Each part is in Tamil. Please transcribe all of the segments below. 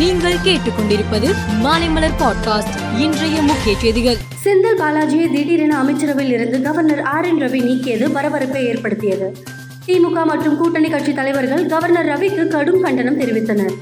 நீங்கள் கேட்டுக்கொண்டிருப்பது மாலைமலர் பாட்காஸ்ட். இன்றைய முக்கிய செய்திகள். செந்தில் பாலாஜியை திடீரென அமைச்சரவையில் இருந்து கவர்னர் ஆர் என் ரவி நீக்கியது பரபரப்பை ஏற்படுத்தியது. திமுக மற்றும் கூட்டணி கட்சி தலைவர்கள் கவர்னர் ரவிக்கு கடும் கண்டனம் தெரிவித்தனர்.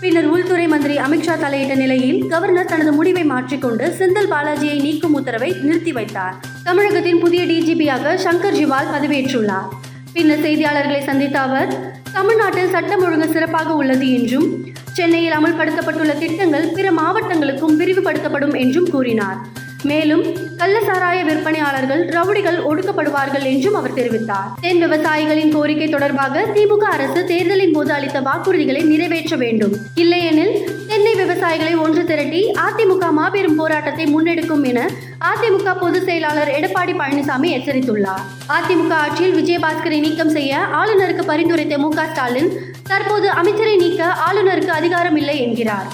பின்னர் உள்துறை மந்திரி அமித்ஷா தலையிட்ட நிலையில் கவர்னர் தனது முடிவை மாற்றிக்கொண்டு செந்தில் பாலாஜியை நீக்கும் உத்தரவை நிறுத்தி வைத்தார். தமிழகத்தின் புதிய டிஜிபியாக சங்கர் ஜிவால் பதவியேற்றுள்ளார். பின்னர் செய்தியாளர்களை சந்தித்த அவர் தமிழ்நாட்டில் சட்டம் ஒழுங்கு சிறப்பாக உள்ளது என்றும் சென்னையில் அமல்படுத்தப்பட்டுள்ள திட்டங்கள் பிற மாவட்டங்களுக்கும் விரிவுபடுத்தப்படும் என்றும் கூறினார். மேலும் கள்ளசாராய விற்பனையாளர்கள் ரவுடிகள் ஒடுக்கப்படுவார்கள் என்றும் அவர் தெரிவித்தார். தென் விவசாயிகளின் கோரிக்கை தொடர்பாக திமுக அரசு தேர்தலின் போது அளித்த வாக்குறுதிகளை நிறைவேற்ற வேண்டும். இல்லையெனில் தென்னை விவசாயிகளை ஒன்று திரட்டி அதிமுக மாபெரும் போராட்டத்தை முன்னெடுக்கும் என அதிமுக பொதுச் செயலாளர் எடப்பாடி பழனிசாமி எச்சரித்துள்ளார். அதிமுக ஆட்சியில் விஜயபாஸ்கரை நீக்கம் செய்ய ஆளுநருக்கு பரிந்துரைத்த மு ஸ்டாலின் தற்போது அமைச்சரை நீக்க ஆளுநருக்கு அதிகாரம் இல்லை என்கிறார்.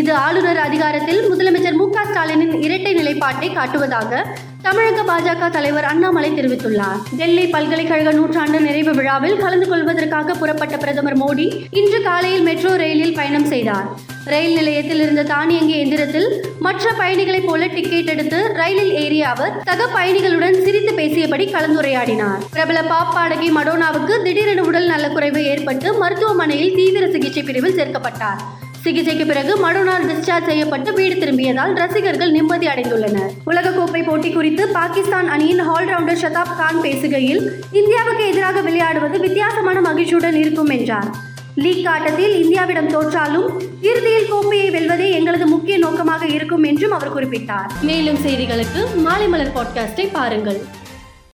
இது ஆளுநர் அதிகாரத்தில் முதலமைச்சர் மு ஸ்டாலினின் இரட்டை நிலைப்பாட்டை காட்டுவதாக தமிழக பாஜக தலைவர் அண்ணாமலை தெரிவித்துள்ளார். டெல்லி பல்கலைக்கழக நூற்றாண்டு நிறைவு விழாவில் கலந்து கொள்வதற்காக புறப்பட்ட பிரதமர் மோடி இன்று காலையில் மெட்ரோ ரயிலில் பயணம் செய்தார். ரயில் நிலையத்தில் இருந்த தானியங்கி எந்திரத்தில் மற்ற பயணிகளைப் போல டிக்கெட் எடுத்து ரயிலில் ஏறிய அவர் சக பயணிகளுடன் சிரித்து பேசியபடி கலந்துரையாடினார். பிரபல பாப் பாடகி மடோனாவுக்கு திடீரென உடல் நலக்குறைவு ஏற்பட்டு மருத்துவமனையில் தீவிர சிகிச்சை பிரிவில் சேர்க்கப்பட்டார். சிகிச்சைக்கு பிறகு மடோனார் டிஸ்சார்ஜ் செய்யப்பட்டு வீடு திரும்பியதால் ரசிகர்கள் நிம்மதி அடைந்துள்ளனர். உலகக்கோப்பை போட்டி குறித்து பாகிஸ்தான் அணியின் ஆல்ரவுண்டர் ஷதாப் கான் பேசுகையில் இந்தியாவுக்கு எதிராக விளையாடுவது வித்தியாசமான மகிழ்ச்சியுடன் இருக்கும் என்றார். லீக் ஆட்டத்தில் இந்தியாவிடம் தோற்றாலும் இறுதியில் கோப்பையை வெல்வதே எங்களது முக்கிய நோக்கமாக இருக்கும் என்றும் அவர் குறிப்பிட்டார். மேலும் செய்திகளுக்கு மாலை மலர் பாட்காஸ்டை பாருங்கள்.